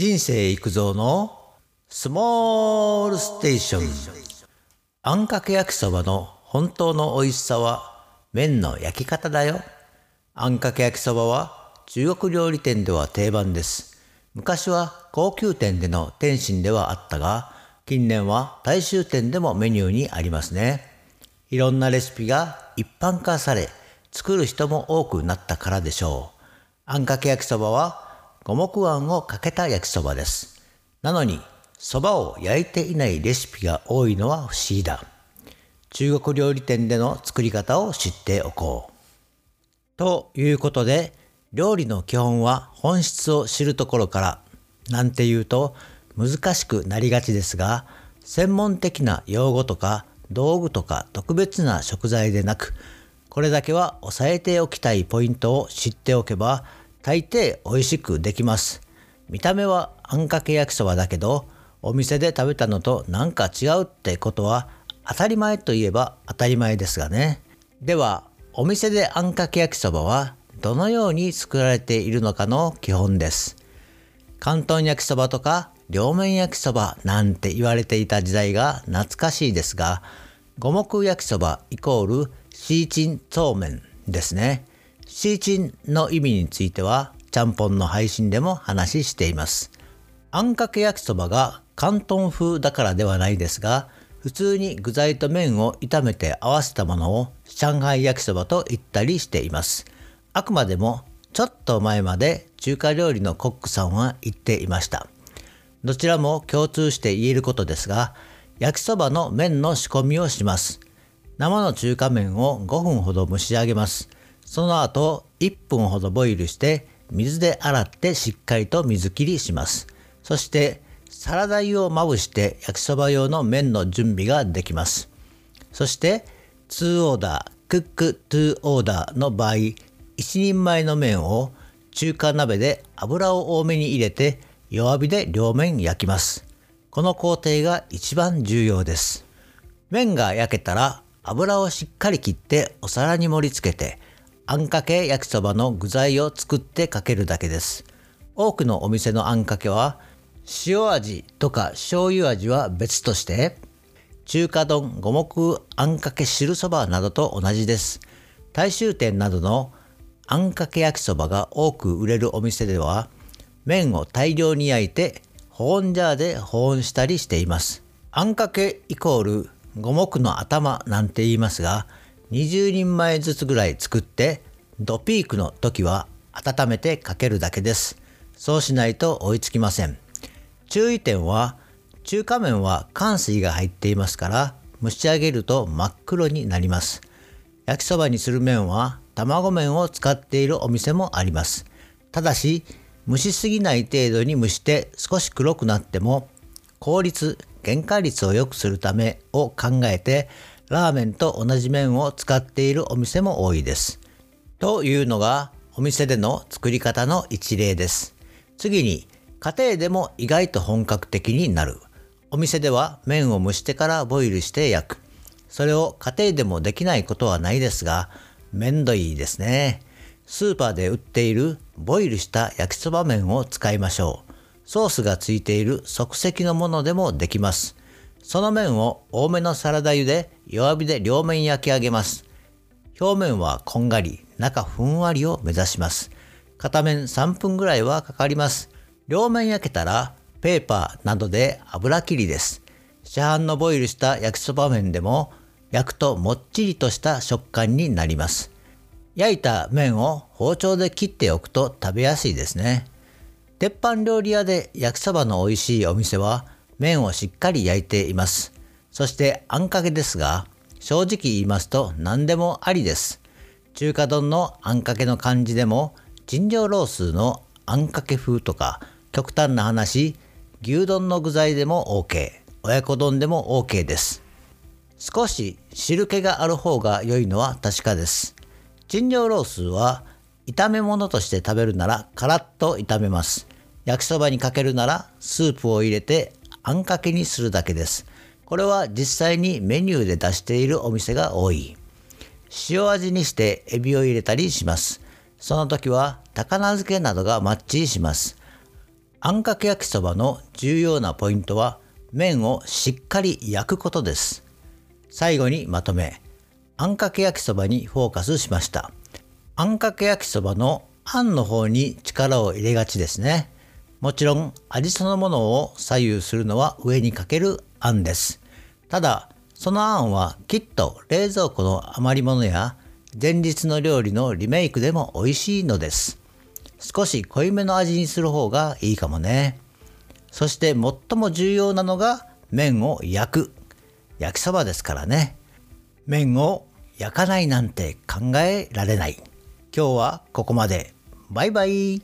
人生育造のスモールステーション。あんかけ焼きそばの本当の美味しさは麺の焼き方だよ。あんかけ焼きそばは中国料理店では定番です。昔は高級店での点心ではあったが近年は大衆店でもメニューにありますね。いろんなレシピが一般化され作る人も多くなったからでしょう。あんかけ焼きそばは五目あんをかけた焼きそばです。なのに、そばを焼いていないレシピが多いのは不思議だ。中国料理店での作り方を知っておこう。ということで、料理の基本は本質を知るところからなんて言うと難しくなりがちですが、専門的な用語とか道具とか特別な食材でなく、これだけは押さえておきたいポイントを知っておけば大抵美味しくできます。見た目はあんかけ焼きそばだけど、お店で食べたのとなんか違うってことは当たり前といえば当たり前ですがね。では、お店であんかけ焼きそばはどのように作られているのかの基本です。広東焼きそばとか両面焼きそばなんて言われていた時代が懐かしいですが、五目焼きそばイコールシーチンそうめんですね。シーチンの意味については、ちゃんぽんの配信でも話しています。あんかけ焼きそばが広東風だからではないですが、普通に具材と麺を炒めて合わせたものを上海焼きそばと言ったりしています。あくまでもちょっと前まで中華料理のコックさんは言っていました。どちらも共通して言えることですが、焼きそばの麺の仕込みをします。生の中華麺を5分ほど蒸し上げます。その後1分ほどボイルして水で洗ってしっかりと水切りします。そしてサラダ油をまぶして焼きそば用の麺の準備ができます。そして2オーダー、クック2オーダーの場合、1人前の麺を中華鍋で油を多めに入れて弱火で両面焼きます。この工程が一番重要です。麺が焼けたら油をしっかり切ってお皿に盛り付けてあんかけ焼きそばの具材を作ってかけるだけです。多くのお店のあんかけは塩味とか醤油味は別として中華丼五目あんかけ汁そばなどと同じです。大衆店などのあんかけ焼きそばが多く売れるお店では麺を大量に焼いて保温ジャーで保温したりしています。あんかけイコール五目の頭なんて言いますが20人前ずつぐらい作ってドピークの時は温めてかけるだけです。そうしないと追いつきません。注意点は中華麺は乾水が入っていますから蒸し上げると真っ黒になります。焼きそばにする麺は卵麺を使っているお店もあります。ただし蒸しすぎない程度に蒸して少し黒くなっても効率原価率を良くするためを考えてラーメンと同じ麺を使っているお店も多いです。というのがお店での作り方の一例です。次に家庭でも意外と本格的になる。お店では麺を蒸してからボイルして焼く。それを家庭でもできないことはないですが、めんどいですね。スーパーで売っているボイルした焼きそば麺を使いましょう。ソースがついている即席のものでもできます。その麺を多めのサラダ油で弱火で両面焼き上げます。表面はこんがり、中ふんわりを目指します。片面3分ぐらいはかかります。両面焼けたらペーパーなどで油切りです。市販のボイルした焼きそば麺でも焼くともっちりとした食感になります。焼いた麺を包丁で切っておくと食べやすいですね。鉄板料理屋で焼きそばの美味しいお店は麺をしっかり焼いています。そしてあんかけですが、正直言いますと何でもありです。中華丼のあんかけの感じでも、尋常ロースのあんかけ風とか、極端な話、牛丼の具材でも OK、親子丼でも OK です。少し汁気がある方が良いのは確かです。尋常ロースは炒め物として食べるならカラッと炒めます。焼きそばにかけるならスープを入れてあんかけにするだけです。これは実際にメニューで出しているお店が多い。塩味にしてエビを入れたりします。その時は高菜漬けなどがマッチします。あんかけ焼きそばの重要なポイントは麺をしっかり焼くことです。最後にまとめ、あんかけ焼きそばにフォーカスしました。あんかけ焼きそばのあんの方に力を入れがちですね。もちろん味そのものを左右するのは上にかけるあんです。ただ、そのあんはきっと冷蔵庫の余り物や前日の料理のリメイクでも美味しいのです。少し濃いめの味にする方がいいかもね。そして最も重要なのが麺を焼く。焼きそばですからね。麺を焼かないなんて考えられない。今日はここまで。バイバイ。